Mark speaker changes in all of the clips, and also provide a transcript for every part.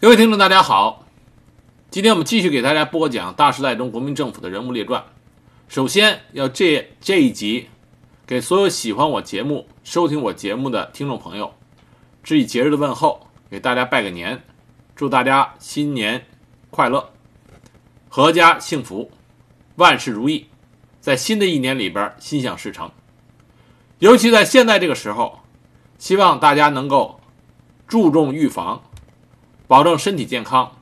Speaker 1: 各位听众，大家好，今天我们继续给大家播讲大时代中国民政府的人物列传。首先要这这一集，给所有喜欢我节目、收听我节目的听众朋友，致以节日的问候，给大家拜个年，祝大家新年快乐，阖家幸福，万事如意，在新的一年里边心想事成。尤其在现在这个时候，希望大家能够注重预防。保证身体健康，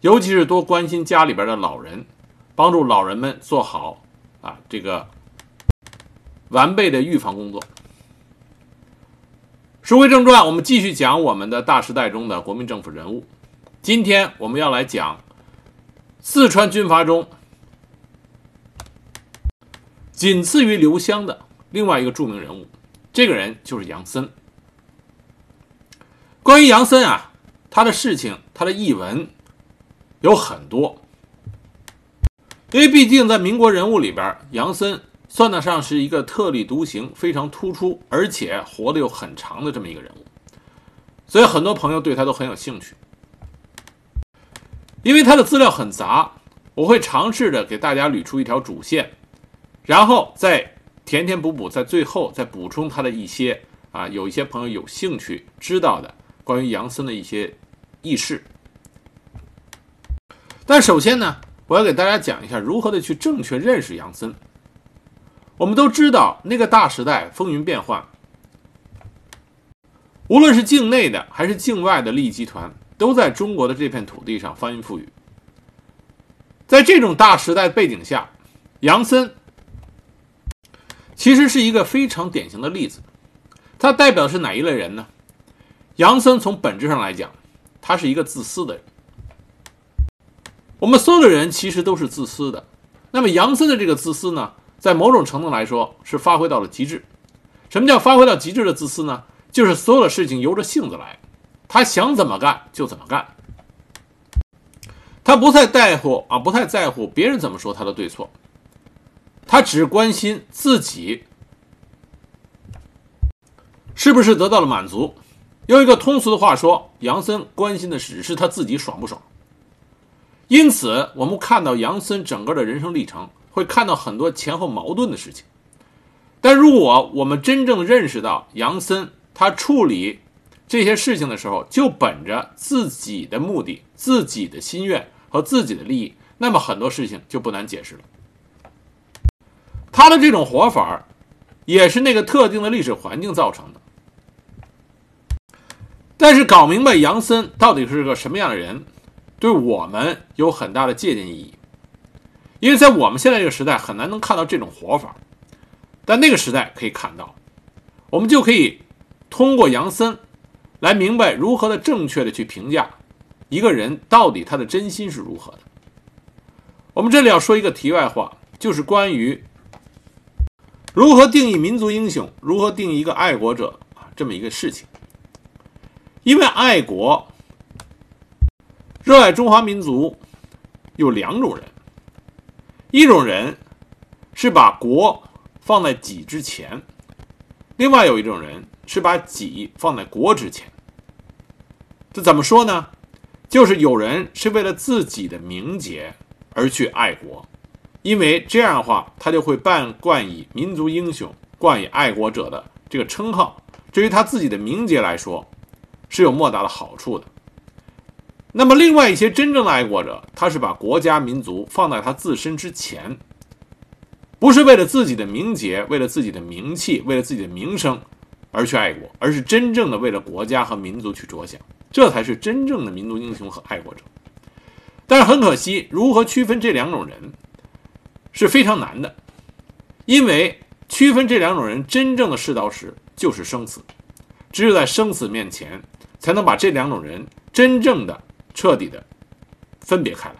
Speaker 1: 尤其是多关心家里边的老人，帮助老人们做好啊这个完备的预防工作。书归正传，我们继续讲我们的大时代中的国民政府人物。今天我们要来讲四川军阀中仅次于刘湘的另外一个著名人物，这个人就是杨森。关于杨森啊。他的事情，他的译文有很多，因为毕竟在民国人物里边，杨森算得上是一个特立独行、非常突出，而且活得又很长的这么一个人物，所以很多朋友对他都很有兴趣。因为他的资料很杂，我会尝试着给大家捋出一条主线，然后再填填补补，在最后再补充他的一些啊，有一些朋友有兴趣知道的关于杨森的一些。议事，但首先呢，我要给大家讲一下如何的去正确认识杨森。我们都知道，那个大时代风云变幻，无论是境内的还是境外的利益集团，都在中国的这片土地上翻云覆雨。在这种大时代背景下，杨森其实是一个非常典型的例子。他代表的是哪一类人呢？杨森从本质上来讲。他是一个自私的人，我们所有的人其实都是自私的。那么杨森的这个自私呢，在某种程度来说是发挥到了极致。什么叫发挥到极致的自私呢？就是所有的事情由着性子来，他想怎么干就怎么干，他不太在乎啊，不太在乎别人怎么说他的对错，他只关心自己是不是得到了满足。用一个通俗的话说，杨森关心的只是他自己爽不爽。因此，我们看到杨森整个的人生历程，会看到很多前后矛盾的事情。但如果我们真正认识到杨森他处理这些事情的时候，就本着自己的目的、自己的心愿和自己的利益，那么很多事情就不难解释了。他的这种活法，也是那个特定的历史环境造成的。但是搞明白杨森到底是个什么样的人，对我们有很大的借鉴意义。因为在我们现在这个时代很难能看到这种活法，但那个时代可以看到，我们就可以通过杨森来明白如何的正确的去评价一个人到底他的真心是如何的。我们这里要说一个题外话，就是关于如何定义民族英雄，如何定义一个爱国者这么一个事情。因为爱国、热爱中华民族有两种人，一种人是把国放在己之前，另外有一种人是把己放在国之前。这怎么说呢？就是有人是为了自己的名节而去爱国，因为这样的话，他就会扮冠以民族英雄、冠以爱国者的这个称号。至于他自己的名节来说，是有莫大的好处的。那么，另外一些真正的爱国者，他是把国家民族放在他自身之前，不是为了自己的名节、为了自己的名气、为了自己的名声而去爱国，而是真正的为了国家和民族去着想，这才是真正的民族英雄和爱国者。但是很可惜，如何区分这两种人是非常难的，因为区分这两种人真正的世道时，就是生死，只有在生死面前。才能把这两种人真正的、彻底的分别开来。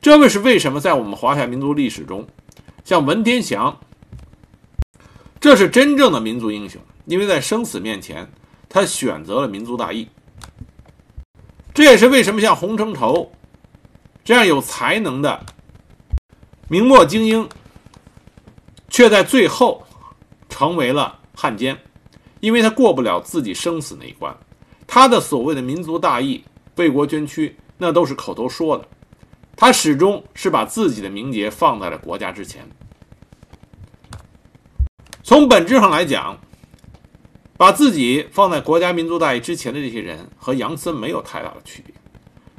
Speaker 1: 这位是为什么在我们华夏民族历史中，像文天祥，这是真正的民族英雄，因为在生死面前，他选择了民族大义。这也是为什么像洪承畴这样有才能的明末精英，却在最后成为了汉奸，因为他过不了自己生死那一关。他的所谓的民族大义为国捐躯，那都是口头说的。他始终是把自己的名节放在了国家之前。从本质上来讲，把自己放在国家民族大义之前的这些人和杨森没有太大的区别，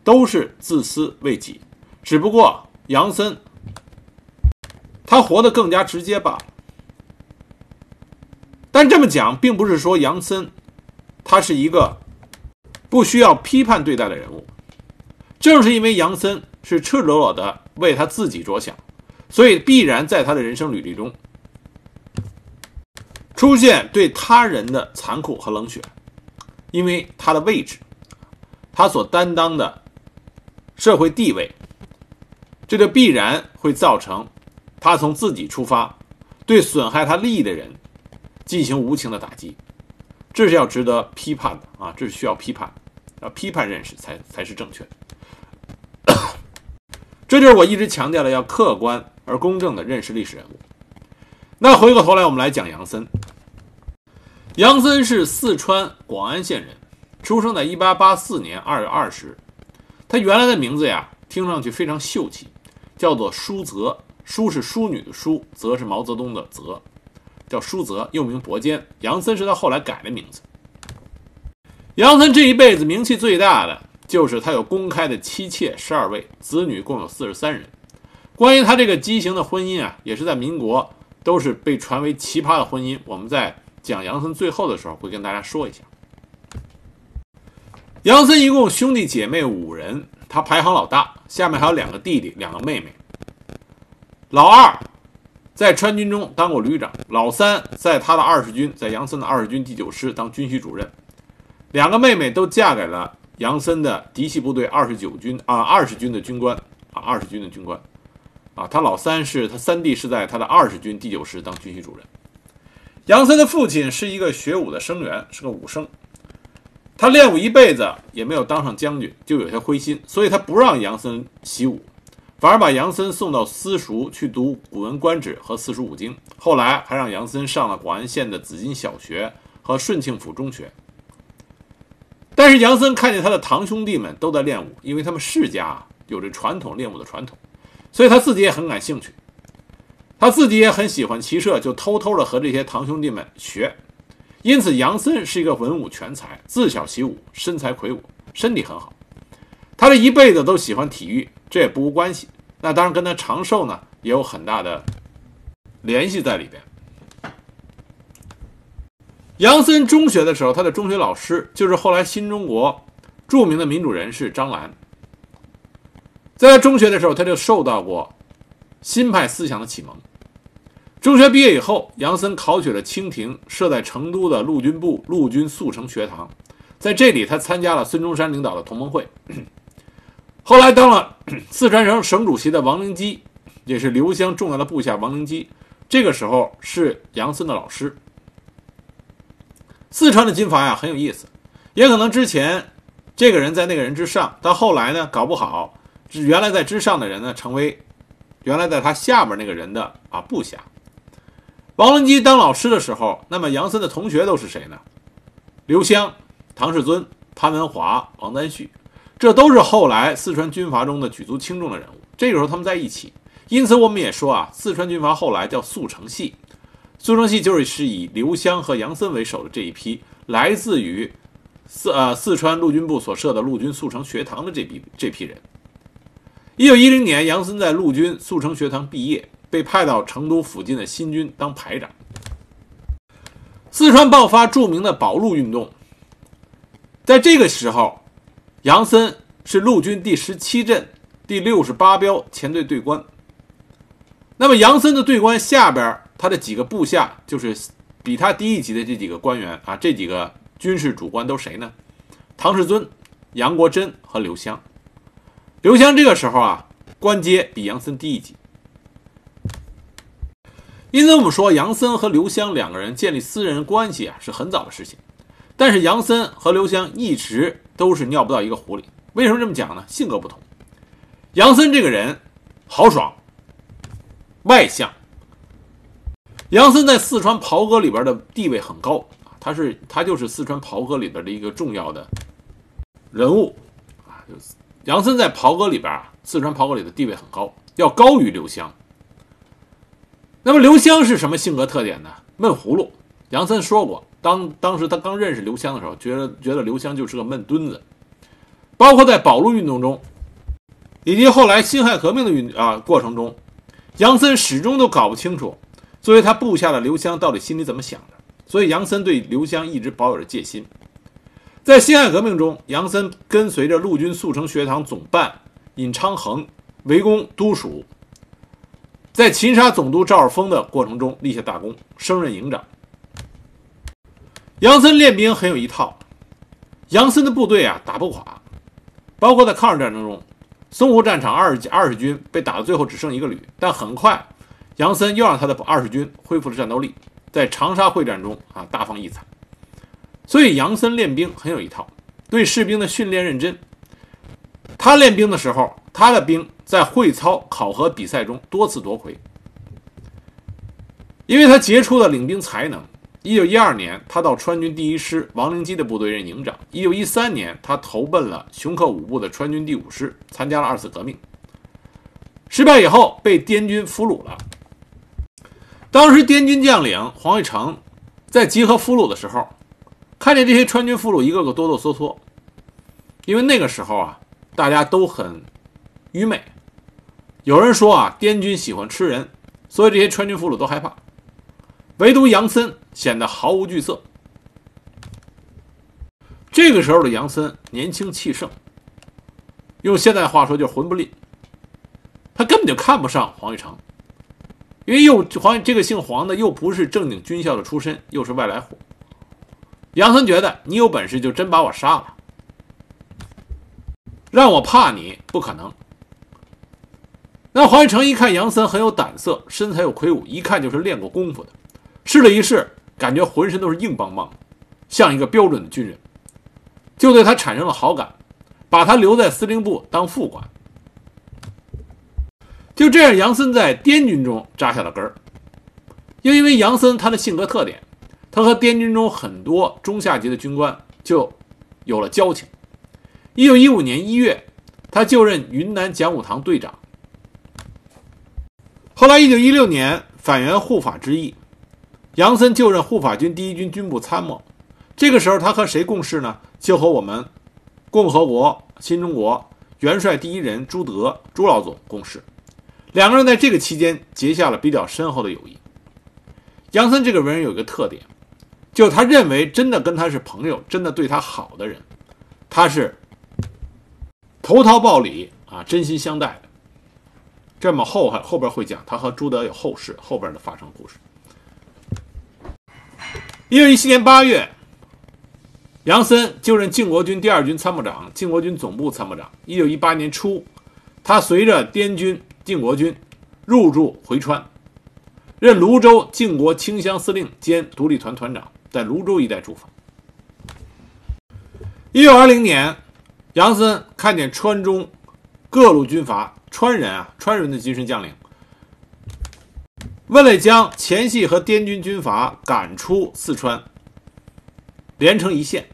Speaker 1: 都是自私为己。只不过杨森他活得更加直接罢了。但这么讲，并不是说杨森他是一个不需要批判对待的人物。正是因为杨森是赤裸裸的为他自己着想，所以必然在他的人生履历中出现对他人的残酷和冷血。因为他的位置，他所担当的社会地位，这就必然会造成他从自己出发，对损害他利益的人进行无情的打击。这是要值得批判的啊！这是需要批判，要批判认识才才是正确。这就是我一直强调的，要客观而公正的认识历史人物。那回过头来，我们来讲杨森。杨森是四川广安县人，出生在1884年2月20日。他原来的名字呀，听上去非常秀气，叫做舒泽。舒是淑女的舒，泽是毛泽东的泽，叫舒泽，又名伯坚。杨森是他后来改的名字。杨森这一辈子名气最大的。就是他有公开的妻妾十二位，子女共有四十三人。关于他这个畸形的婚姻啊，也是在民国都是被传为奇葩的婚姻。我们在讲杨森最后的时候会跟大家说一下。杨森一共兄弟姐妹五人，他排行老大，下面还有两个弟弟，两个妹妹。老二在川军中当过旅长，老三在他的二十军，在杨森的二十军第九师当军需主任。两个妹妹都嫁给了。杨森的嫡系部队二十九军啊，二十军的军官啊，二十军的军官啊，他老三是他三弟是在他的二十军第九师当军需主任。杨森的父亲是一个学武的生员，是个武生，他练武一辈子也没有当上将军，就有些灰心，所以他不让杨森习武，反而把杨森送到私塾去读《古文观止》和四书五经，后来还让杨森上了广安县的紫金小学和顺庆府中学。但是杨森看见他的堂兄弟们都在练武，因为他们世家有着传统练武的传统，所以他自己也很感兴趣。他自己也很喜欢骑射，就偷偷的和这些堂兄弟们学。因此，杨森是一个文武全才，自小习武，身材魁梧，身体很好。他这一辈子都喜欢体育，这也不无关系。那当然跟他长寿呢也有很大的联系在里边。杨森中学的时候，他的中学老师就是后来新中国著名的民主人士张澜。在中学的时候，他就受到过新派思想的启蒙。中学毕业以后，杨森考取了清廷设在成都的陆军部陆军速成学堂，在这里他参加了孙中山领导的同盟会。后来当了四川省省主席的王灵基，也是刘湘重要的部下王灵基，这个时候是杨森的老师。四川的军阀呀很有意思，也可能之前这个人在那个人之上，但后来呢搞不好，原来在之上的人呢成为原来在他下边那个人的啊部下。王文基当老师的时候，那么杨森的同学都是谁呢？刘湘、唐世尊、潘文华、王丹旭，这都是后来四川军阀中的举足轻重的人物。这个时候他们在一起，因此我们也说啊，四川军阀后来叫速成系。速成系就是是以刘湘和杨森为首的这一批，来自于四呃四川陆军部所设的陆军速成学堂的这批这批人。一九一零年，杨森在陆军速成学堂毕业，被派到成都附近的新军当排长。四川爆发著名的保路运动，在这个时候，杨森是陆军第十七镇第六十八标前队队官。那么杨森的队官下边。他的几个部下就是比他低一级的这几个官员啊，这几个军事主官都谁呢？唐世尊、杨国桢和刘湘。刘湘这个时候啊，官阶比杨森低一级。因此，我们说杨森和刘湘两个人建立私人关系啊，是很早的事情。但是杨森和刘湘一直都是尿不到一个壶里。为什么这么讲呢？性格不同。杨森这个人豪爽、外向。杨森在四川袍哥里边的地位很高，他是他就是四川袍哥里边的一个重要的人物啊杨森在袍哥里边啊，四川袍哥里的地位很高，要高于刘湘。那么刘湘是什么性格特点呢？闷葫芦。杨森说过，当当时他刚认识刘湘的时候，觉得觉得刘湘就是个闷墩子。包括在保路运动中，以及后来辛亥革命的运啊过程中，杨森始终都搞不清楚，作为他部下的刘湘到底心里怎么想的。所以杨森对刘湘一直保有着戒心。在辛亥革命中，杨森跟随着陆军速成学堂总办尹昌衡围攻都署，在擒杀总督赵尔丰的过程中立下大功，升任营长。杨森练兵很有一套，杨森的部队啊打不垮。包括在抗日战争中，淞沪战场二十二十军被打到最后只剩一个旅，但很快，杨森又让他的二十军恢复了战斗力，在长沙会战中啊大放异彩。所以杨森练兵很有一套，对士兵的训练认真。他练兵的时候，他的兵在会操、考核比赛中多次夺魁，因为他杰出的领兵才能。一九一二年，他到川军第一师王灵基的部队任营长。一九一三年，他投奔了熊克武部的川军第五师，参加了二次革命。失败以后，被滇军俘虏了。当时滇军将领黄玉成在集合俘虏的时候，看见这些川军俘虏一个个哆哆嗦嗦，因为那个时候啊，大家都很愚昧。有人说啊，滇军喜欢吃人，所以这些川军俘虏都害怕。唯独杨森显得毫无惧色。这个时候的杨森年轻气盛，用现在话说就是混不吝。他根本就看不上黄玉成，因为又黄这个姓黄的又不是正经军校的出身，又是外来户。杨森觉得你有本事就真把我杀了，让我怕你不可能。那黄玉成一看杨森很有胆色，身材又魁梧，一看就是练过功夫的。试了一试，感觉浑身都是硬邦邦，像一个标准的军人，就对他产生了好感，把他留在司令部当副官。就这样，杨森在滇军中扎下了根儿。又因为杨森他的性格特点，他和滇军中很多中下级的军官就有了交情。一九一五年一月，他就任云南讲武堂队长。后来，一九一六年反袁护法之役。杨森就任护法军第一军军部参谋，这个时候他和谁共事呢？就和我们共和国新中国元帅第一人朱德朱老总共事，两个人在这个期间结下了比较深厚的友谊。杨森这个文人有一个特点，就是他认为真的跟他是朋友、真的对他好的人，他是投桃报李啊，真心相待的。这么后后边会讲他和朱德有后事，后边的发生故事。一九一七年八月，杨森就任靖国军第二军参谋长、靖国军总部参谋长。一九一八年初，他随着滇军靖国军入驻回川，任泸州靖国清乡司令兼独立团团长，在泸州一带驻防。一九二零年，杨森看见川中各路军阀，川人啊，川人的精神将领。为了将前系和滇军军阀赶出四川，连成一线，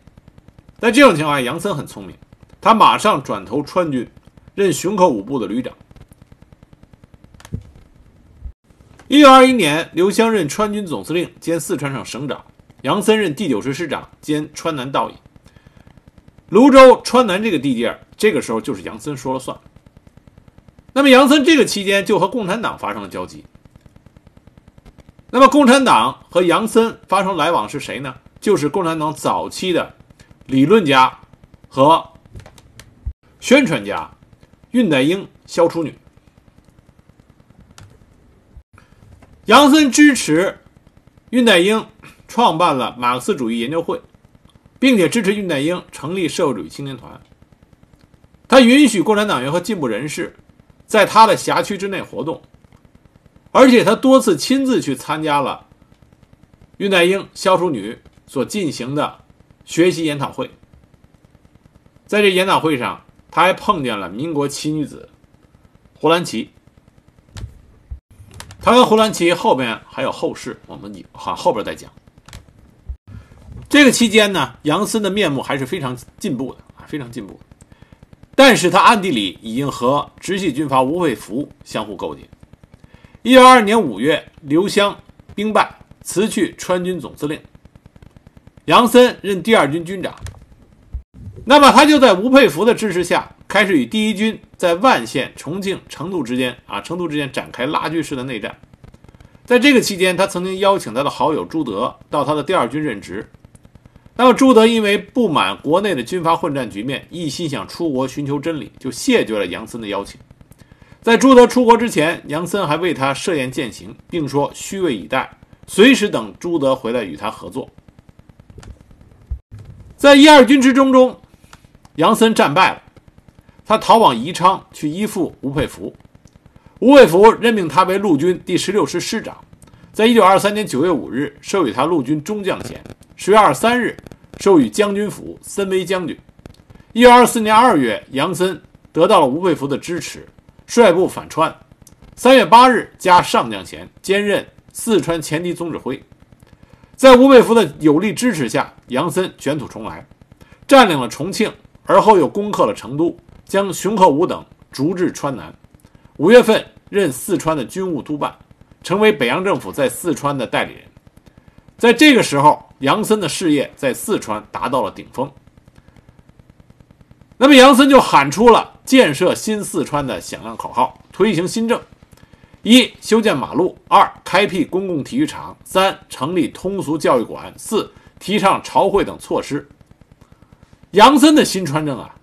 Speaker 1: 在这种情况下，杨森很聪明，他马上转投川军，任熊克武部的旅长。一九二一年，刘湘任川军总司令兼四川省省长，杨森任第九师师长兼川南道尹。泸州、川南这个地界这个时候就是杨森说了算。那么，杨森这个期间就和共产党发生了交集。那么，共产党和杨森发生来往是谁呢？就是共产党早期的理论家和宣传家恽代英、萧楚女。杨森支持恽代英创办了马克思主义研究会，并且支持恽代英成立社会主义青年团。他允许共产党员和进步人士在他的辖区之内活动。而且他多次亲自去参加了恽代英、萧淑女所进行的学习研讨会。在这研讨会上，他还碰见了民国奇女子胡兰奇。台湾胡兰奇后边还有后事，我们好后边再讲。这个期间呢，杨森的面目还是非常进步的啊，非常进步。但是他暗地里已经和直系军阀吴佩孚相互勾结。一九二二年五月，刘湘兵败，辞去川军总司令，杨森任第二军军长。那么他就在吴佩孚的支持下，开始与第一军在万县、重庆、成都之间啊，成都之间展开拉锯式的内战。在这个期间，他曾经邀请他的好友朱德到他的第二军任职。那么朱德因为不满国内的军阀混战局面，一心想出国寻求真理，就谢绝了杨森的邀请。在朱德出国之前，杨森还为他设宴饯行，并说虚位以待，随时等朱德回来与他合作。在一二军之争中，杨森战败了，他逃往宜昌去依附吴佩孚。吴佩孚任命他为陆军第十六师师长，在一九二三年九月五日授予他陆军中将衔，十月二十三日授予将军府森威将军。一九二四年二月，杨森得到了吴佩孚的支持。率部反川，三月八日加上将衔，兼任四川前敌总指挥。在吴佩孚的有力支持下，杨森卷土重来，占领了重庆，而后又攻克了成都，将熊克武等逐至川南。五月份任四川的军务督办，成为北洋政府在四川的代理人。在这个时候，杨森的事业在四川达到了顶峰。那么杨森就喊出了建设新四川的响亮口号，推行新政：一、修建马路；二、开辟公共体育场；三、成立通俗教育馆；四、提倡朝会等措施。杨森的新川政啊，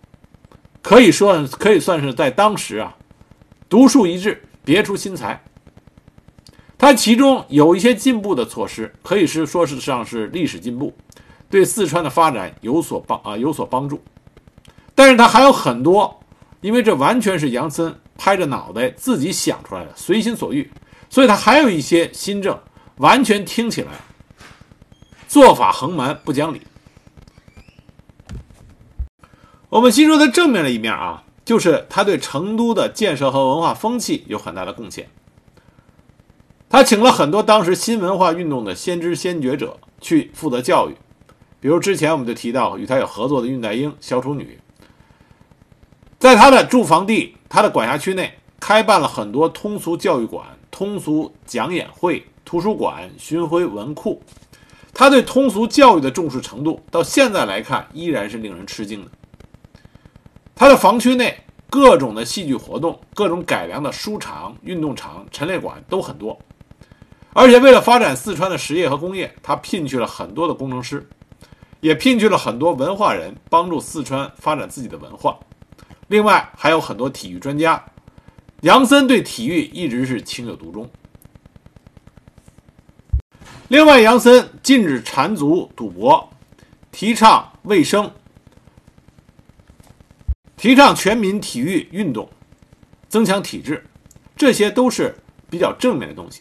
Speaker 1: 可以说可以算是在当时啊，独树一帜，别出心裁。他其中有一些进步的措施，可以是说是上是历史进步，对四川的发展有所帮啊有所帮助。但是他还有很多，因为这完全是杨森拍着脑袋自己想出来的，随心所欲，所以他还有一些新政，完全听起来做法横蛮不讲理。我们先说他正面的一面啊，就是他对成都的建设和文化风气有很大的贡献。他请了很多当时新文化运动的先知先觉者去负责教育，比如之前我们就提到与他有合作的恽代英、萧楚女。在他的住房地、他的管辖区内，开办了很多通俗教育馆、通俗讲演会、图书馆、巡回文库。他对通俗教育的重视程度，到现在来看依然是令人吃惊的。他的房区内各种的戏剧活动、各种改良的书场、运动场、陈列馆都很多。而且为了发展四川的实业和工业，他聘去了很多的工程师，也聘去了很多文化人，帮助四川发展自己的文化。另外还有很多体育专家，杨森对体育一直是情有独钟。另外，杨森禁止缠足赌博，提倡卫生，提倡全民体育运动，增强体质，这些都是比较正面的东西。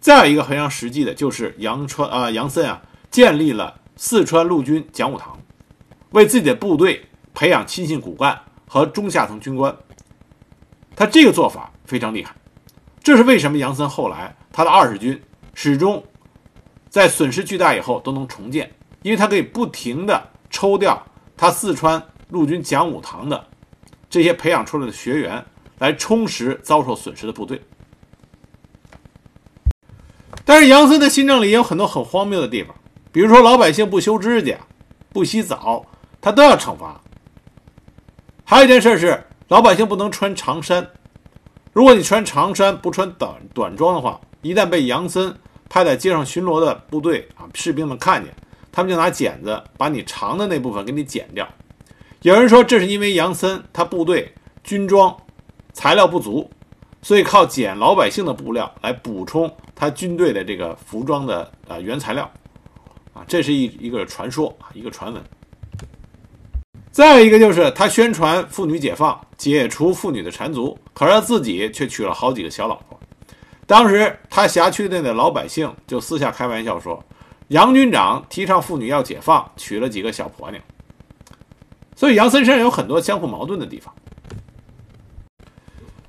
Speaker 1: 再有一个非常实际的，就是杨川啊，杨森啊，建立了四川陆军讲武堂，为自己的部队培养亲信骨干。和中下层军官，他这个做法非常厉害，这是为什么杨森后来他的二十军始终在损失巨大以后都能重建，因为他可以不停的抽调他四川陆军讲武堂的这些培养出来的学员来充实遭受损失的部队。但是杨森的新政里也有很多很荒谬的地方，比如说老百姓不修指甲、不洗澡，他都要惩罚。还有一件事是，老百姓不能穿长衫。如果你穿长衫不穿短短装的话，一旦被杨森派在街上巡逻的部队啊士兵们看见，他们就拿剪子把你长的那部分给你剪掉。有人说，这是因为杨森他部队军装材料不足，所以靠捡老百姓的布料来补充他军队的这个服装的啊原材料啊，这是一一个传说啊，一个传闻。再一个就是他宣传妇女解放，解除妇女的缠足，可是他自己却娶了好几个小老婆。当时他辖区内的老百姓就私下开玩笑说：“杨军长提倡妇女要解放，娶了几个小婆娘。”所以杨森身上有很多相互矛盾的地方。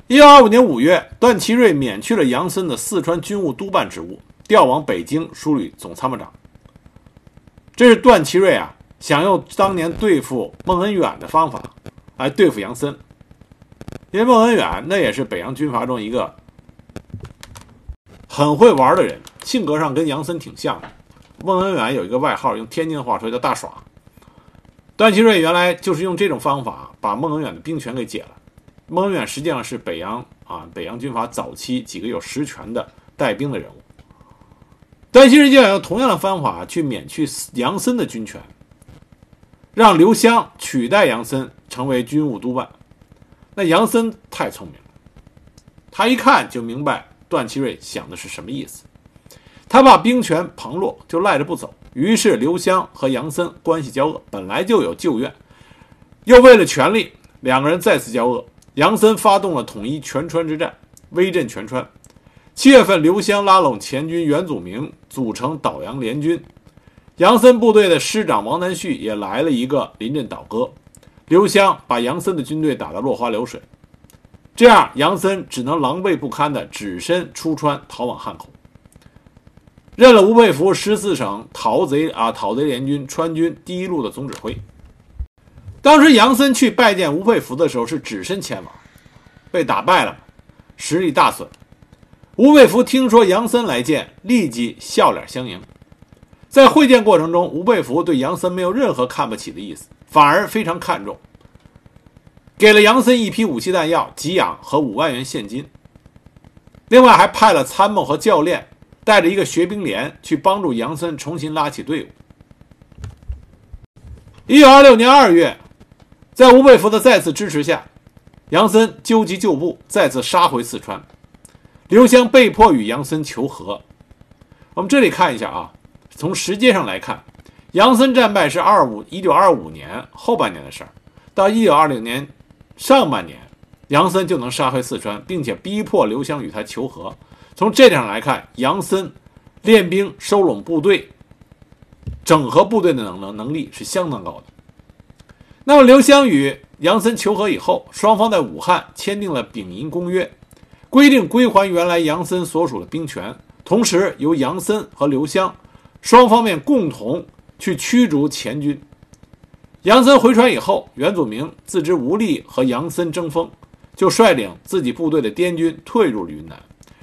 Speaker 1: 一九二五年五月，段祺瑞免去了杨森的四川军务督办职务，调往北京书旅总参谋长。这是段祺瑞啊。想用当年对付孟恩远的方法，来对付杨森。因为孟文远那也是北洋军阀中一个很会玩的人，性格上跟杨森挺像的。孟文远有一个外号，用天津话说叫“大耍”。段祺瑞原来就是用这种方法把孟文远的兵权给解了。孟文远实际上是北洋啊北洋军阀早期几个有实权的带兵的人物。段祺瑞就想用同样的方法去免去杨森的军权，让刘湘取代杨森成为军务督办。那杨森太聪明了，他一看就明白段祺瑞想的是什么意思。他把兵权旁落，就赖着不走。于是刘湘和杨森关系交恶，本来就有旧怨，又为了权力，两个人再次交恶。杨森发动了统一全川之战，威震全川。七月份，刘湘拉拢前军袁祖明，组成倒杨联军。杨森部队的师长王南旭也来了一个临阵倒戈。刘湘把杨森的军队打得落花流水，这样杨森只能狼狈不堪地只身出川逃往汉口，任了吴佩孚十四省讨贼啊讨贼联军川军第一路的总指挥。当时杨森去拜见吴佩孚的时候是只身前往，被打败了，实力大损。吴佩孚听说杨森来见，立即笑脸相迎。在会见过程中，吴佩孚对杨森没有任何看不起的意思。反而非常看重，给了杨森一批武器弹药、给养和五万元现金。另外，还派了参谋和教练带着一个学兵连去帮助杨森重新拉起队伍。一九二六年二月，在吴佩孚的再次支持下，杨森纠集旧部，再次杀回四川。刘湘被迫与杨森求和。我们这里看一下啊，从时间上来看。杨森战败是二五一九二五年后半年的事儿，到一九二零年上半年，杨森就能杀回四川，并且逼迫刘湘与他求和。从这点上来看，杨森练兵、收拢部队、整合部队的能能能力是相当高的。那么，刘湘与杨森求和以后，双方在武汉签订了《丙寅公约》，规定归还原来杨森所属的兵权，同时由杨森和刘湘双方面共同。去驱逐前军。杨森回船以后，袁祖明自知无力和杨森争锋，就率领自己部队的滇军退入了云南。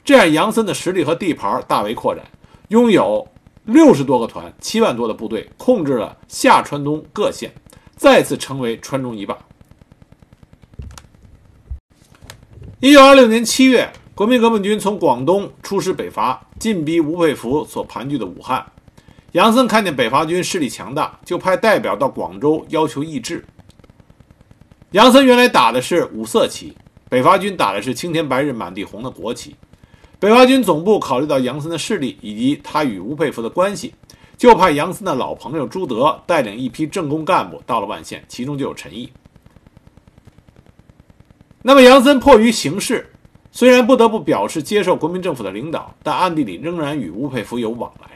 Speaker 1: 这样，杨森的实力和地盘大为扩展，拥有六十多个团、七万多的部队，控制了下川东各县，再次成为川中一霸。一九二六年七月，国民革命军从广东出师北伐，进逼吴佩孚所盘踞的武汉。杨森看见北伐军势力强大，就派代表到广州要求议制。杨森原来打的是五色旗，北伐军打的是青天白日满地红的国旗。北伐军总部考虑到杨森的势力以及他与吴佩孚的关系，就派杨森的老朋友朱德带领一批政工干部到了万县，其中就有陈毅。那么杨森迫于形势，虽然不得不表示接受国民政府的领导，但暗地里仍然与吴佩孚有往来。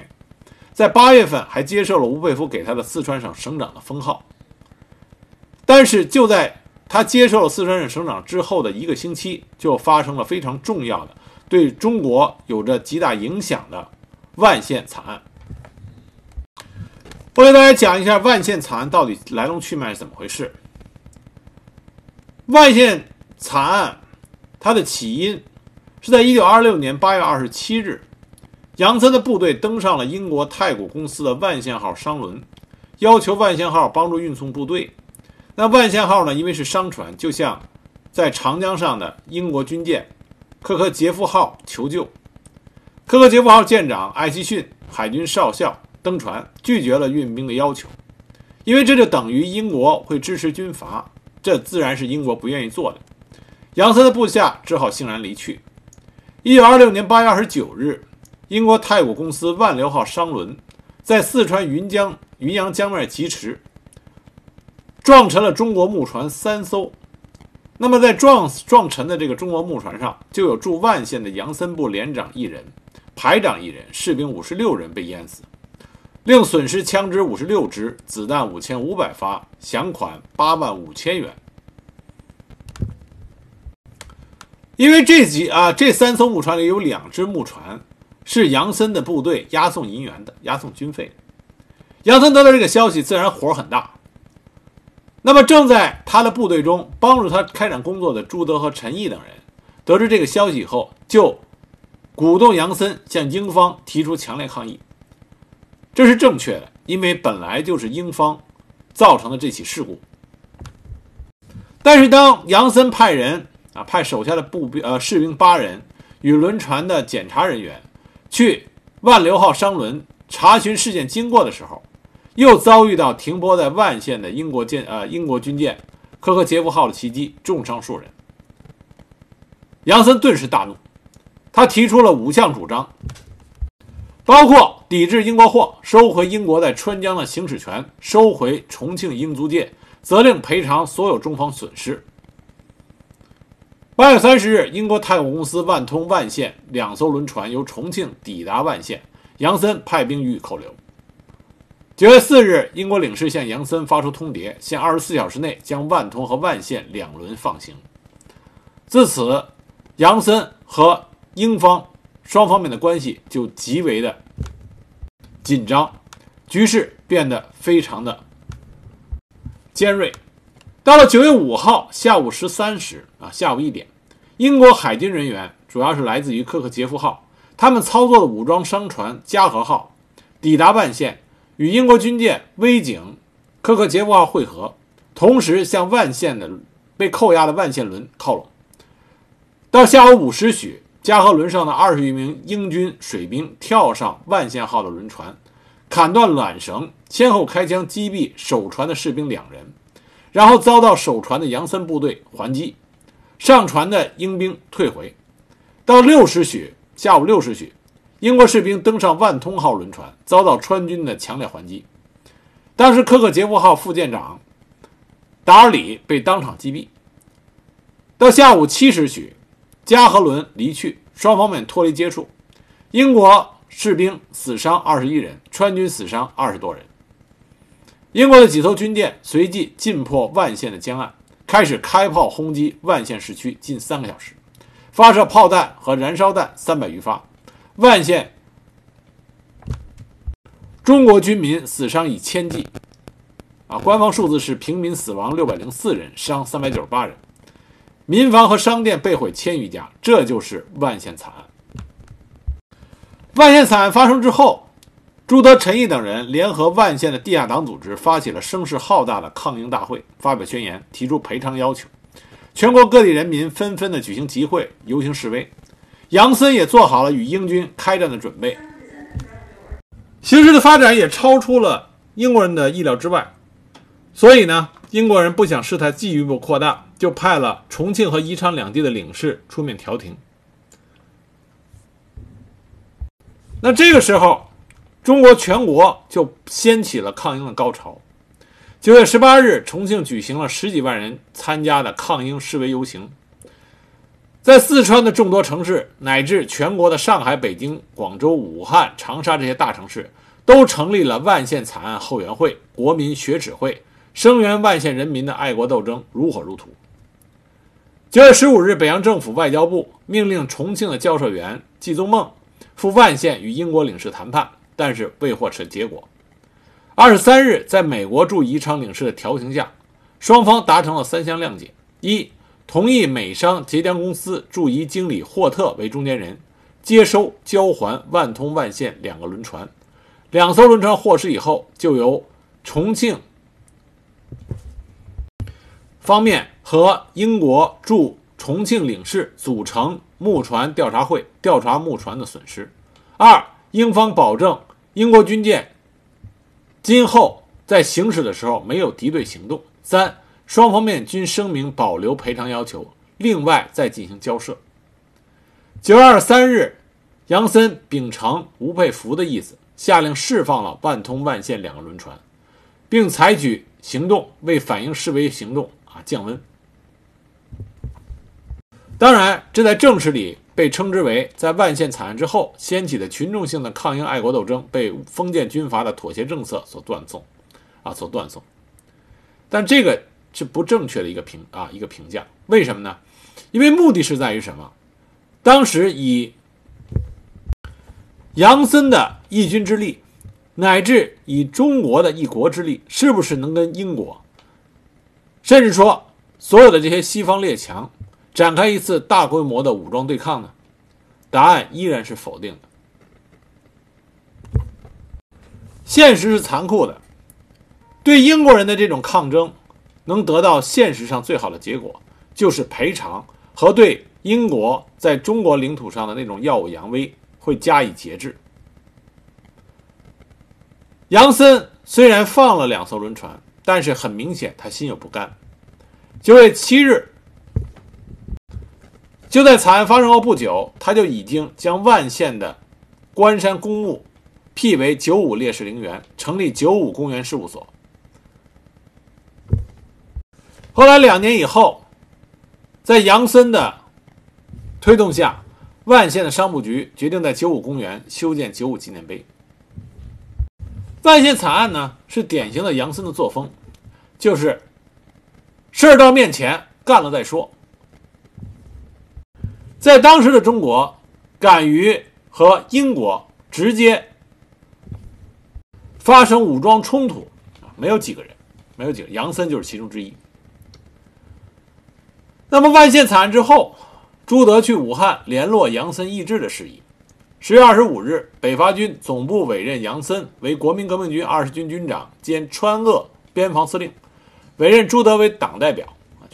Speaker 1: 在八月份，还接受了吴佩孚给他的四川省省长的封号。但是，就在他接受了四川省省长之后的一个星期，就发生了非常重要的、对中国有着极大影响的万县惨案。我给大家讲一下万县惨案到底来龙去脉是怎么回事。万县惨案，它的起因是在一九二六年八月二十七日。杨森的部队登上了英国太古公司的万县号商轮，要求万县号帮助运送部队。那万县号呢？因为是商船，就像在长江上的英国军舰科克杰夫号求救。科克杰夫号舰长艾希逊海军少校登船，拒绝了运兵的要求，因为这就等于英国会支持军阀，这自然是英国不愿意做的。杨森的部下只好悻然离去。一九二六年八月二十九日。英国太古公司万流号商轮在四川云江云阳江面疾驰，撞沉了中国木船三艘。那么，在撞撞沉的这个中国木船上，就有驻万县的杨森部连长一人，排长一人，士兵五十六人被淹死，另损失枪支五十六支，子弹五千五百发，饷款八万五千元。因为这几啊，这三艘木船里有两只木船。是杨森的部队押送银元的，押送军费。杨森得到这个消息，自然火很大。那么正在他的部队中帮助他开展工作的朱德和陈毅等人，得知这个消息以后，就鼓动杨森向英方提出强烈抗议。这是正确的，因为本来就是英方造成的这起事故。但是当杨森派人啊派手下的步兵呃士兵八人与轮船的检查人员去万流号商轮查询事件经过的时候，又遭遇到停泊在万县的英国舰呃英国军舰科克杰夫号的袭击，重伤数人。杨森顿时大怒，他提出了五项主张，包括抵制英国货、收回英国在川江的行使权、收回重庆英租界，责令赔偿所有中方损失。八月三十日，英国太空公司万通、万县两艘轮船由重庆抵达万县，杨森派兵予以扣留。九月四日，英国领事向杨森发出通牒，限二十四小时内将万通和万县两轮放行。自此，杨森和英方双方面的关系就极为的紧张，局势变得非常的尖锐。到了九月五号下午十三时啊，下午一点，英国海军人员主要是来自于科克杰夫号，他们操作的武装商船加和号抵达万县。与英国军舰威警科克杰夫号会合，同时向万县的被扣押的万县轮靠拢。到下午五时许，加贺轮上的二十余名英军水兵跳上万县号的轮船，砍断缆绳，先后开枪击毙守船的士兵两人，然后遭到守船的杨森部队还击，上船的英兵退回。到六时许，下午六时许。英国士兵登上万通号轮船，遭到川军的强烈还击。当时，科克杰夫号副舰长达尔里被当场击毙。到下午七时许，加和轮离去，双方面脱离接触。英国士兵死伤二十一人，川军死伤二十多人。英国的几艘军舰随即进破万县的江岸，开始开炮轰击万县市区近三个小时，发射炮弹和燃烧弹三百余发。万县中国军民死伤以千计，啊，官方数字是平民死亡六百零四人，伤三百九十八人，民房和商店被毁千余家，这就是万县惨案。万县惨案发生之后，朱德、陈毅等人联合万县的地下党组织，发起了声势浩大的抗英大会，发表宣言，提出赔偿要求，全国各地人民纷纷的举行集会、游行示威。杨森也做好了与英军开战的准备，形势的发展也超出了英国人的意料之外，所以呢，英国人不想事态进一步扩大，就派了重庆和宜昌两地的领事出面调停。那这个时候，中国全国就掀起了抗英的高潮。九月十八日，重庆举行了十几万人参加的抗英示威游行。在四川的众多城市，乃至全国的上海、北京、广州、武汉、长沙这些大城市，都成立了万县惨案后援会、国民学耻会，声援万县人民的爱国斗争如火如荼。九月十五日，北洋政府外交部命令重庆的教授员季宗孟赴万县与英国领事谈判，但是未获成结果。二十三日，在美国驻宜昌领事的调停下，双方达成了三项谅解：一。同意美商捷江公司驻宜经理霍特为中间人，接收交还万通万县两个轮船。两艘轮船获释以后，就由重庆方面和英国驻重庆领事组成木船调查会，调查木船的损失。二，英方保证英国军舰今后在行驶的时候没有敌对行动。三。双方面均声明保留赔偿要求，另外再进行交涉。九月二十三日，杨森秉承吴佩孚的意思，下令释放了万通、万县两个轮船，并采取行动为反映示威行动啊降温。当然，这在正史里被称之为在万县惨案之后掀起的群众性的抗英爱国斗争被封建军阀的妥协政策所断送，啊所断送。但这个。是不正确的一个评啊一个评价，为什么呢？因为目的是在于什么？当时以杨森的义军之力，乃至以中国的一国之力，是不是能跟英国甚至说所有的这些西方列强展开一次大规模的武装对抗呢？答案依然是否定的。现实是残酷的，对英国人的这种抗争，能得到现实上最好的结果，就是赔偿和对英国在中国领土上的那种耀武扬威会加以节制。杨森虽然放了两艘轮船，但是很明显他心有不甘。九月七日，就在惨案发生后不久，他就已经将万县的关山公墓。辟为九五烈士陵园，成立九五公园事务所。后来两年以后，在杨森的推动下，万县的商务局决定在九五公园修建九五纪念碑。万县惨案呢，是典型的杨森的作风，就是事儿到面前干了再说。在当时的中国，敢于和英国直接。发生武装冲突，没有几个人，没有几个，杨森就是其中之一。那么万县惨案之后，朱德去武汉联络杨森议志的事宜。十月二十五日，北伐军总部委任杨森为国民革命军二十军军长兼川鄂边防司令，委任朱德为党代表。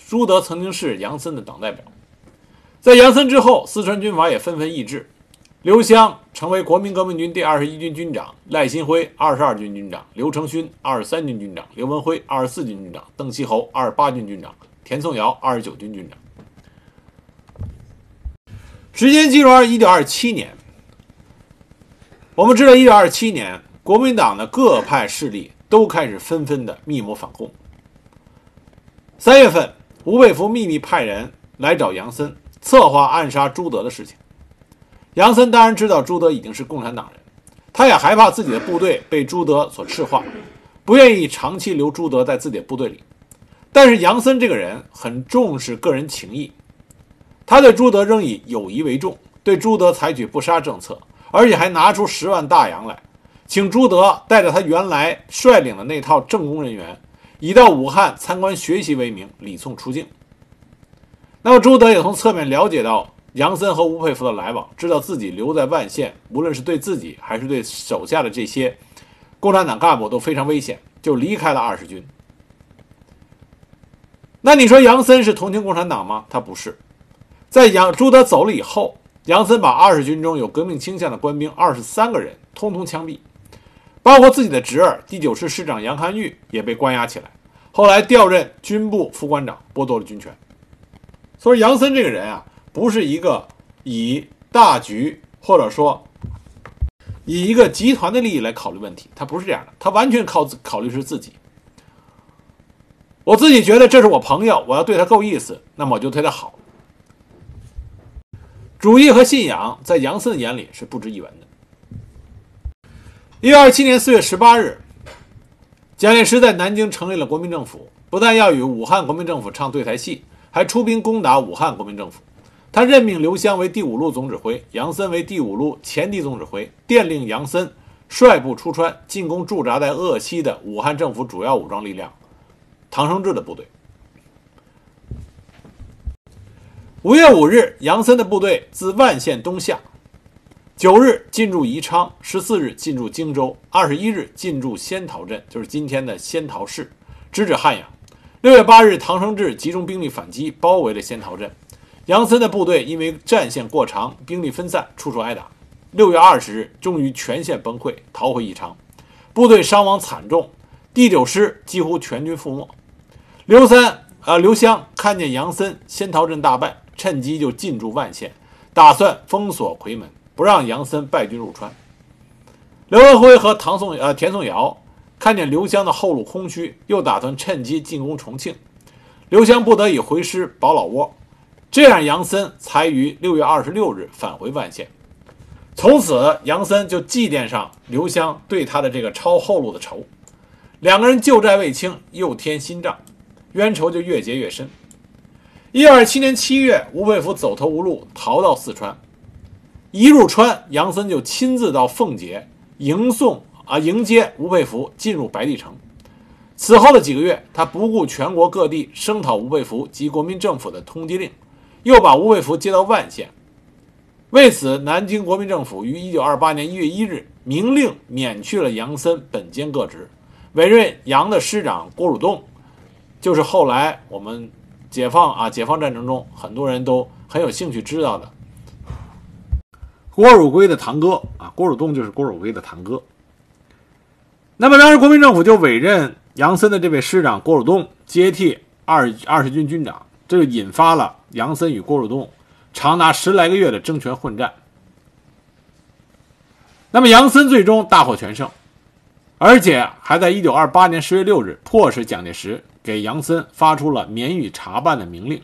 Speaker 1: 朱德曾经是杨森的党代表。在杨森之后，四川军阀也纷纷易帜。刘湘成为国民革命军第二十一军军长，赖新辉二十二军军长，刘成勋二十三军军长，刘文辉二十四军军长，邓锡侯二十八军军长，田颂尧二十九军军长。时间进入二一九二七年，我们知道一九二七年国民党的各派势力都开始纷纷的密谋反共。三月份，吴佩孚秘密派人来找杨森，策划暗杀朱德的事情。杨森当然知道朱德已经是共产党人，他也害怕自己的部队被朱德所赤化，不愿意长期留朱德在自己的部队里。但是杨森这个人很重视个人情谊，他对朱德仍以友谊为重，对朱德采取不杀政策，而且还拿出十万大洋来，请朱德带着他原来率领的那套政工人员，以到武汉参观学习为名礼送出境。那么朱德也从侧面了解到。杨森和吴佩孚的来往，知道自己留在万县，无论是对自己还是对手下的这些共产党干部都非常危险，就离开了二十军。那你说杨森是同情共产党吗？他不是。在杨朱德走了以后，杨森把二十军中有革命倾向的官兵二十三个人通通枪毙，包括自己的侄儿第九师师长杨汉玉也被关押起来，后来调任军部副官长，剥夺了军权。所以杨森这个人啊。不是一个以大局或者说以一个集团的利益来考虑问题，他不是这样的，他完全靠考虑是自己。我自己觉得这是我朋友，我要对他够意思，那么我就对他好。主义和信仰在杨森的眼里是不值一文的。一九二七年四月十八日，蒋介石在南京成立了国民政府，不但要与武汉国民政府唱对台戏，还出兵攻打武汉国民政府。他任命刘湘为第五路总指挥，杨森为第五路前敌总指挥，电令杨森率部出川进攻驻扎在鄂西的武汉政府主要武装力量唐生智的部队。五月五日，杨森的部队自万县东下，九日进驻宜昌，十四日进驻荆州，二十一日进驻仙桃镇，就是今天的仙桃市，直指汉阳。六月八日，唐生智集中兵力反击，包围了仙桃镇。杨森的部队因为战线过长，兵力分散，处处挨打。六月二十日，终于全线崩溃，逃回宜昌，部队伤亡惨重，第九师几乎全军覆没。刘三啊，刘湘看见杨森仙桃镇大败，趁机就进驻万县，打算封锁夔门，不让杨森败军入川。刘文辉和唐宋呃田颂尧看见刘湘的后路空虚，又打算趁机进攻重庆，刘湘不得已回师保老窝。这样，杨森才于六月二十六日返回万县。从此，杨森就祭奠上刘湘对他的这个抄后路的仇。两个人旧债未清，又添新账，冤仇就越结越深。一九二七年七月，吴佩孚走投无路，逃到四川。一入川，杨森就亲自到奉节迎送啊迎接吴佩孚进入白帝城。此后的几个月，他不顾全国各地声讨吴佩孚及国民政府的通缉令，又把吴佩孚接到万县。为此，南京国民政府于1928年1月1日明令免去了杨森本兼各职，委任杨的师长郭汝栋，就是后来我们解放啊解放战争中很多人都很有兴趣知道的郭汝瑰的堂哥啊，郭汝栋就是郭汝瑰的堂哥。那么当时国民政府就委任杨森的这位师长郭汝栋接替二二十军军长，这就引发了杨森与郭汝栋长达十来个月的争权混战。那么杨森最终大获全胜，而且还在一九二八年十月六日迫使蒋介石给杨森发出了免予查办的明令。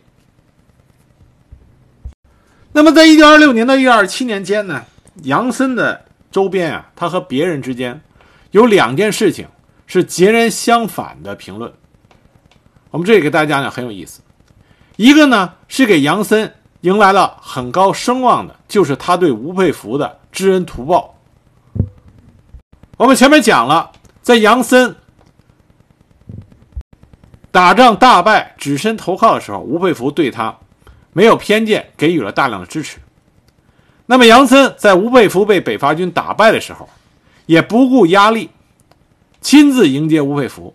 Speaker 1: 那么在一九二六年到一九二七年间呢，杨森的周边啊，他和别人之间。有两件事情是截然相反的评论，我们这里给大家讲讲很有意思。一个呢是给杨森迎来了很高声望的，就是他对吴佩孚的知恩图报。我们前面讲了，在杨森打仗大败、只身投靠的时候，吴佩孚对他没有偏见，给予了大量的支持。那么杨森在吴佩孚被北伐军打败的时候，也不顾压力，亲自迎接吴佩孚。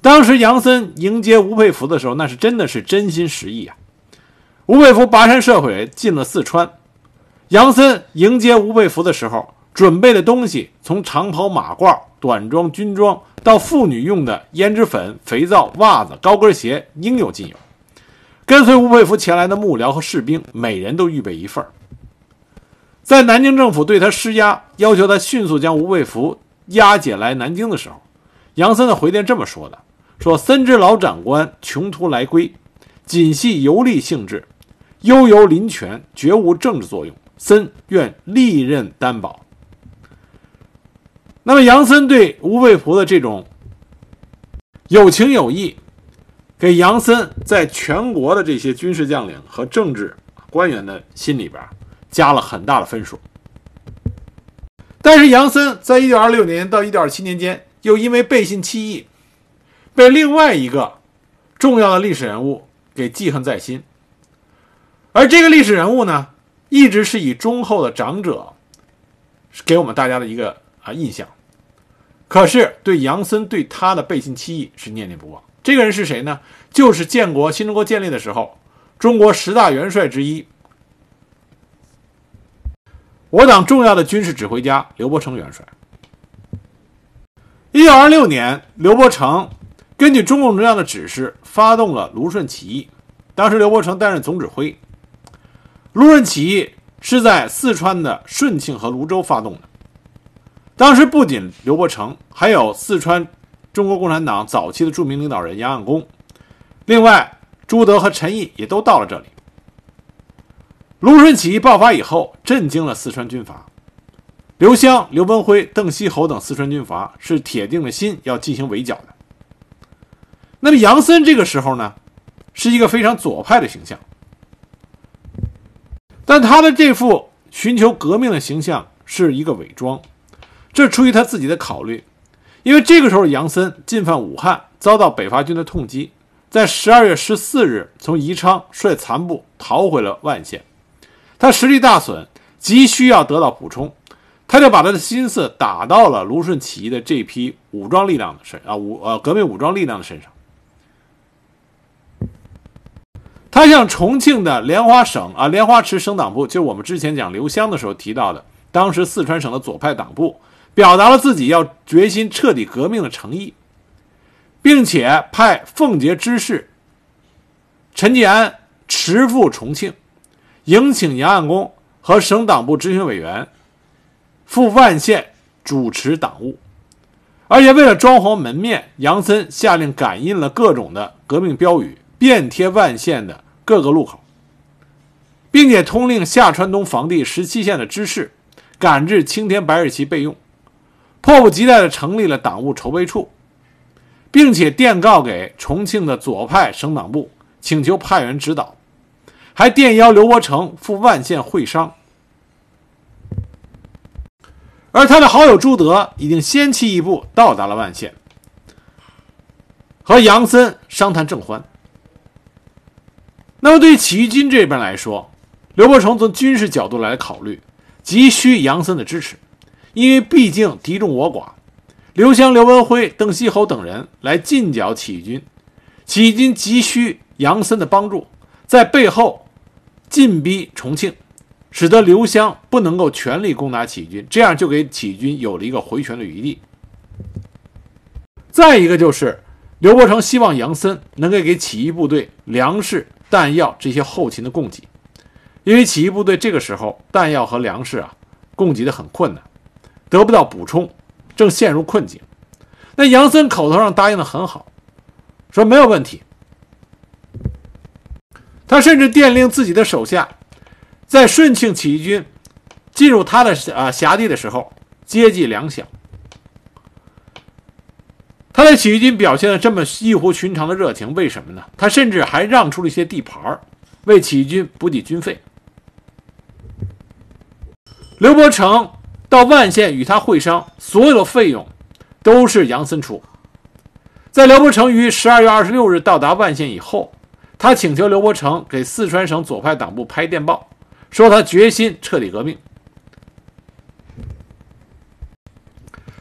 Speaker 1: 当时杨森迎接吴佩孚的时候，那是真的是真心实意啊！吴佩孚跋山涉水进了四川，杨森迎接吴佩孚的时候，准备的东西从长袍马褂、短装军装到妇女用的胭脂粉、肥皂、袜子、高跟鞋，应有尽有。跟随吴佩孚前来的幕僚和士兵，每人都预备一份儿。在南京政府对他施压，要求他迅速将吴佩孚押解来南京的时候，杨森的回电这么说的：“说森之老长官穷途来归，仅系游历性质，悠游临泉，绝无政治作用。森愿历任担保。”那么杨森对吴佩孚的这种有情有义，给杨森在全国的这些军事将领和政治官员的心里边。加了很大的分数，但是杨森在一九二六年到一九二七年间，又因为背信弃义，被另外一个重要的历史人物给记恨在心。而这个历史人物呢，一直是以忠厚的长者给我们大家的一个啊印象。可是对杨森对他的背信弃义是念念不忘。这个人是谁呢？就是建国新中国建立的时候，中国十大元帅之一。我党重要的军事指挥家刘伯承元帅。一九二六年，刘伯承根据中共中央的指示，发动了卢顺起义。当时刘伯承担任总指挥。卢顺起义是在四川的顺庆和泸州发动的。当时不仅刘伯承，还有四川中国共产党早期的著名领导人杨岸公，另外朱德和陈毅也都到了这里。卢顺起义爆发以后，震惊了四川军阀，刘湘、刘文辉、邓锡侯等四川军阀是铁定了心要进行围剿的。那么杨森这个时候呢，是一个非常左派的形象，但他的这副寻求革命的形象是一个伪装，这出于他自己的考虑，因为这个时候杨森进犯武汉，遭到北伐军的痛击，在十二月十四日从宜昌率残部逃回了万县。他实力大损，急需要得到补充，他就把他的心思打到了卢顺起义的这批武装力量的身啊武呃革命武装力量的身上。他向重庆的莲花省啊莲花池省党部，就是我们之前讲刘湘的时候提到的，当时四川省的左派党部，表达了自己要决心彻底革命的诚意，并且派奉节知事陈继安驰赴重庆。迎请杨岸公和省党部执行委员赴万县主持党务，而且为了装潢门面，杨森下令赶印了各种的革命标语，遍贴万县的各个路口，并且通令下川东防地十七县的知事赶至青天白日旗备用，迫不及待地成立了党务筹备处，并且电告给重庆的左派省党部，请求派员指导。还电邀刘伯承赴万县会商，而他的好友朱德已经先期一步到达了万县。和杨森商谈正欢。那么，对于起义军这边来说，刘伯承从军事角度来考虑，急需杨森的支持，因为毕竟敌众我寡，刘湘、刘文辉、邓锡侯等人来进剿起义军，起义军急需杨森的帮助，在背后进逼重庆，使得刘湘不能够全力攻打起义军，这样就给起义军有了一个回旋的余地。再一个就是，刘伯承希望杨森能够给起义部队粮食。弹药这些后勤的供给，因为起义部队这个时候弹药和粮食啊供给的很困难，得不到补充，正陷入困境。那杨森口头上答应的很好，说没有问题。他甚至电令自己的手下，在顺庆起义军进入他的啊辖地的时候接济粮饷。他的起义军表现的这么异乎寻常的热情，为什么呢？他甚至还让出了一些地盘为起义军补给军费。刘伯承到万县与他会商，所有的费用都是杨森出。在刘伯承于十二月二十六日到达万县以后，他请求刘伯承给四川省左派党部拍电报，说他决心彻底革命。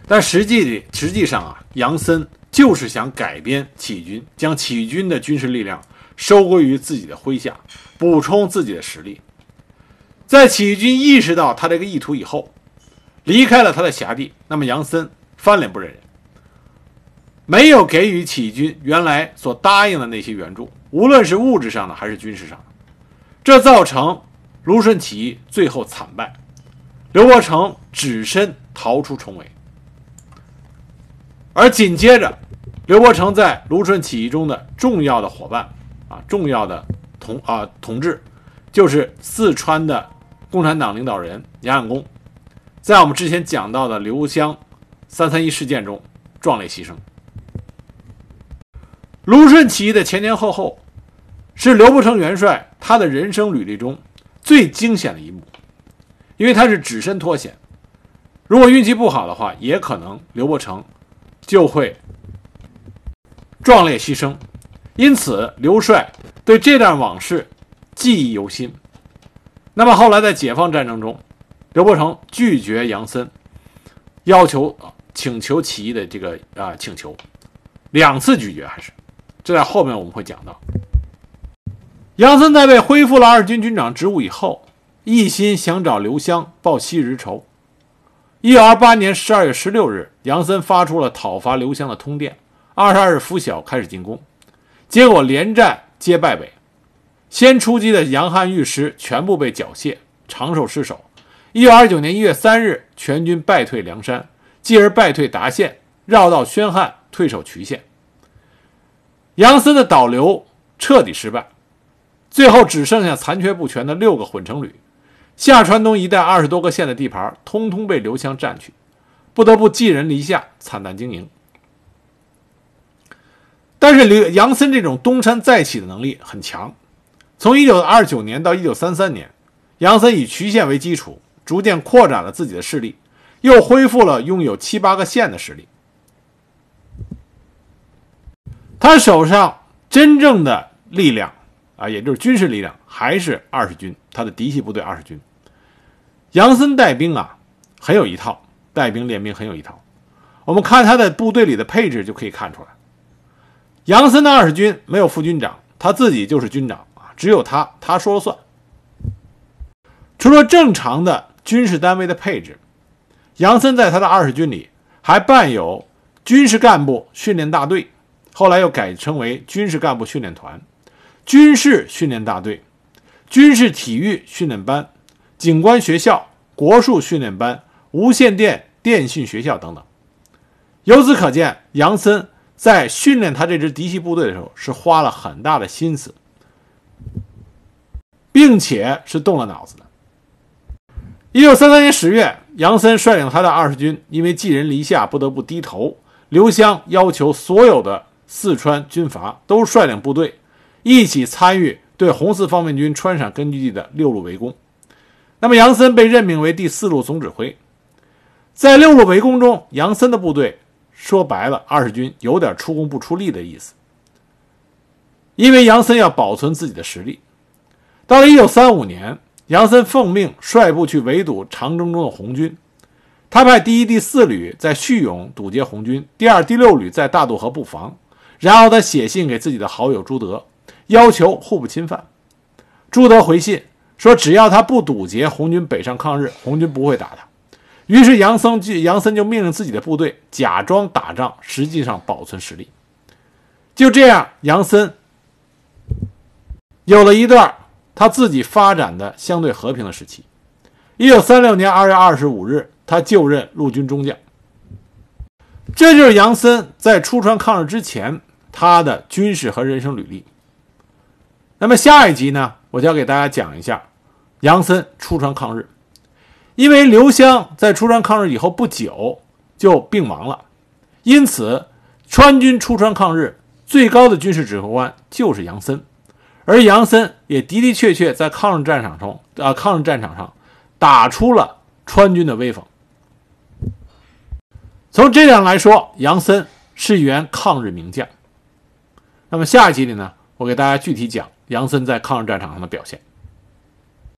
Speaker 1: 但实际的实际上啊，杨森就是想改编起义军，将起义军的军事力量收归于自己的麾下，补充自己的实力。在起义军意识到他这个意图以后，离开了他的辖地，那么杨森翻脸不认人，没有给予起义军原来所答应的那些援助，无论是物质上的还是军事上的，这造成卢顺起义最后惨败，刘伯承只身逃出重围。而紧接着，刘伯承在卢顺起义中的重要的伙伴，啊，重要的同啊同志，就是四川的共产党领导人杨养公，在我们之前讲到的刘湘三三一事件中壮烈牺牲。卢顺起义的前前后后，是刘伯承元帅他的人生履历中最惊险的一幕，因为他是只身脱险，如果运气不好的话，也可能刘伯承。就会壮烈牺牲，因此刘帅对这段往事记忆犹新。那么后来在解放战争中，刘伯承拒绝杨森要求请求起义的这个啊请求，两次拒绝还是，这在后面我们会讲到。杨森在被恢复了二军军长职务以后，一心想找刘湘报昔日仇。一九二八年十二月十六日，杨森发出了讨伐刘湘的通电。二十二日拂晓开始进攻，结果连战皆败北。先出击的杨汉御师全部被缴械，长寿失守。一九二九年一月三日，全军败退梁山，继而败退达县，绕道宣汉，退守渠县。杨森的导流彻底失败，最后只剩下残缺不全的六个混成旅。下川东一带二十多个县的地盘，通通被刘湘占去，不得不寄人篱下，惨淡经营。但是刘杨森这种东山再起的能力很强。从一九二九年到一九三三年，杨森以渠县为基础，逐渐扩展了自己的势力，又恢复了拥有七八个县的实力。他手上真正的力量。啊，也就是军事力量还是二十军，他的嫡系部队二十军。杨森带兵啊，很有一套，带兵练兵很有一套。我们看他的部队里的配置就可以看出来，杨森的二十军没有副军长，他自己就是军长啊，只有他，他说了算。除了正常的军事单位的配置，杨森在他的二十军里还伴有军事干部训练大队，后来又改称为军事干部训练团。军事训练大队、军事体育训练班、警官学校、国术训练班、无线电电信学校等等。由此可见，杨森在训练他这支嫡系部队的时候，是花了很大的心思，并且是动了脑子的。一九三三年十月，杨森率领他的二十军，因为寄人篱下，不得不低头。刘湘要求所有的四川军阀都率领部队。一起参与对红四方面军川陕根据地的六路围攻。那么杨森被任命为第四路总指挥。在六路围攻中，杨森的部队说白了，二十军有点出工不出力的意思。因为杨森要保存自己的实力。到了一九三五年，杨森奉命率部去围堵长征中的红军。他派第一、第四旅在叙永堵截红军，第二、第六旅在大渡河布防。然后他写信给自己的好友朱德，要求互不侵犯。朱德回信说，只要他不堵截红军北上抗日，红军不会打他。于是杨森就杨森就命令自己的部队假装打仗，实际上保存实力。就这样，杨森有了一段他自己发展的相对和平的时期。一九三六年二月二十五日，他就任陆军中将。这就是杨森在出川抗日之前他的军事和人生履历。那么下一集呢，我就要给大家讲一下杨森出川抗日。因为刘湘在出川抗日以后不久就病亡了，因此川军出川抗日最高的军事指挥官就是杨森，而杨森也的的确确在抗日战场中啊抗日战场上打出了川军的威风。从这点来说，杨森是一员抗日名将。那么下一集里呢，我给大家具体讲杨森在抗日战场上的表现。